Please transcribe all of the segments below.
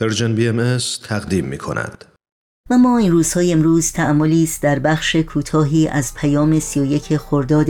Persian BM تقدیم می کند. و ما این روزهای امروز تأملی است در بخش کوتاهی از پیام 31 خرداد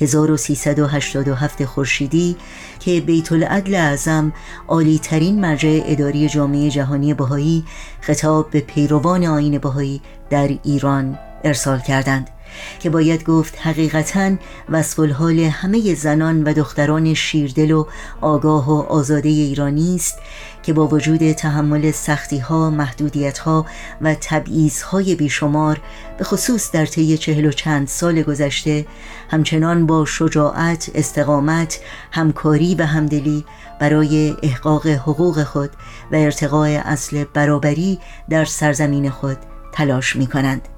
1387 خورشیدی که بیت العدل اعظم عالی ترین مرجع اداری جامعه جهانی بهایی خطاب به پیروان آیین بهایی در ایران ارسال کردند که باید گفت حقیقتا وصف الحال همه زنان و دختران شیردل و آگاه و آزاده ایرانی است که با وجود تحمل سختی ها، محدودیت ها و تبعیض های بیشمار به خصوص در طی چهل و چند سال گذشته همچنان با شجاعت، استقامت، همکاری و همدلی برای احقاق حقوق خود و ارتقاء اصل برابری در سرزمین خود تلاش می کنند.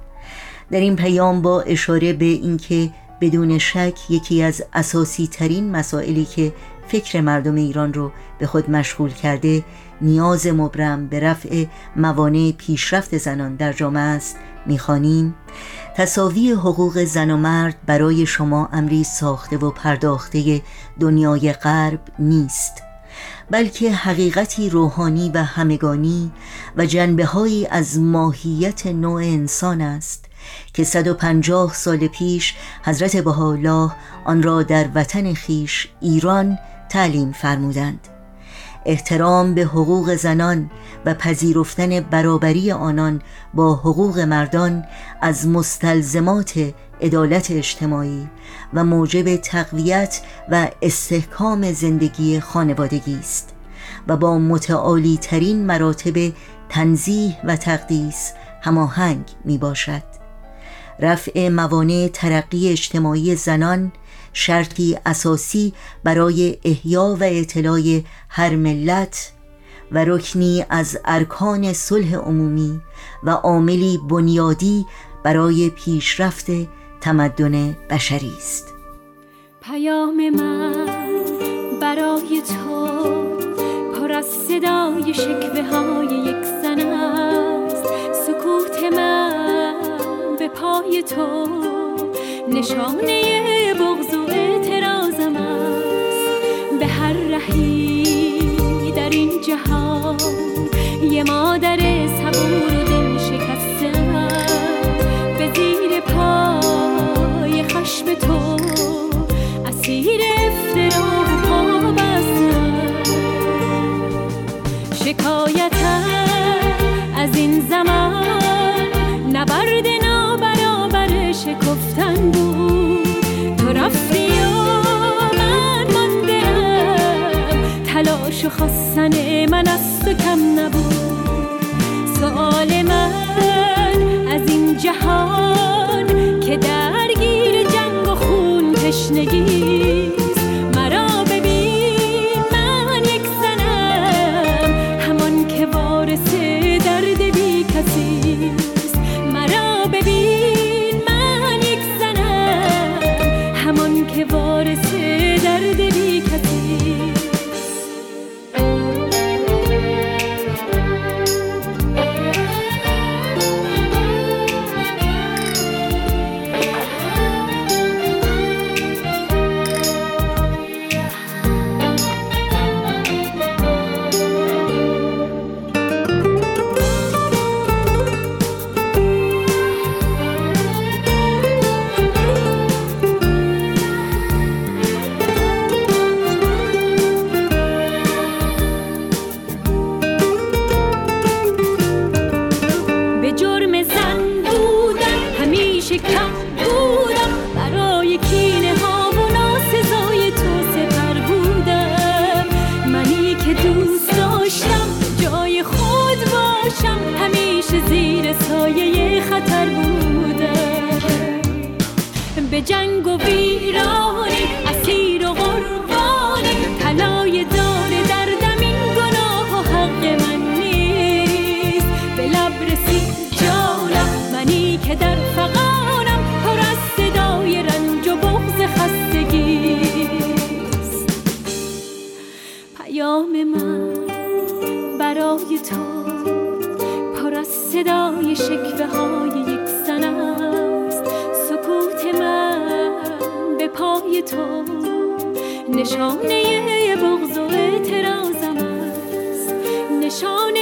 در این پیام با اشاره به اینکه بدون شک یکی از اساسی ترین مسائلی که فکر مردم ایران رو به خود مشغول کرده نیاز مبرم به رفع موانع پیشرفت زنان در جامعه است می‌خوانیم. تصاوی حقوق زن و مرد برای شما امری ساخته و پرداخته دنیای غرب نیست. بلکه حقیقتی روحانی و همگانی و جنبه از ماهیت نوع انسان است که 150 سال پیش حضرت بهاءالله آن را در وطن خیش ایران تعلیم فرمودند. احترام به حقوق زنان و پذیرفتن برابری آنان با حقوق مردان از مستلزمات عدالت اجتماعی و موجب تقویت و استحکام زندگی خانوادگی است و با متعالی ترین مراتب تنزیح و تقدیس هماهنگ می باشد رفع موانع ترقی اجتماعی زنان شرطی اساسی برای احیا و اطلاع هر ملت و رکنی از ارکان صلح عمومی و عاملی بنیادی برای پیشرفت تمدن بشری است. پیام من برای تو پر از صدای شکوه های یک زن است. سکوت من به پای تو نشانه رهی در این جهان. یه مادر صبور و دل شکسته به زیر پای خشم تو. اسیر افترا و شکایتم از این زمان نبرد نابرابر شکفتن. تلاش و خواستن من از تو کم نبود. سوال من از این به برای تو. پر از صدای شکوه های یک سنم پای تو. نشانه بغض و اعتراضم است. نشانه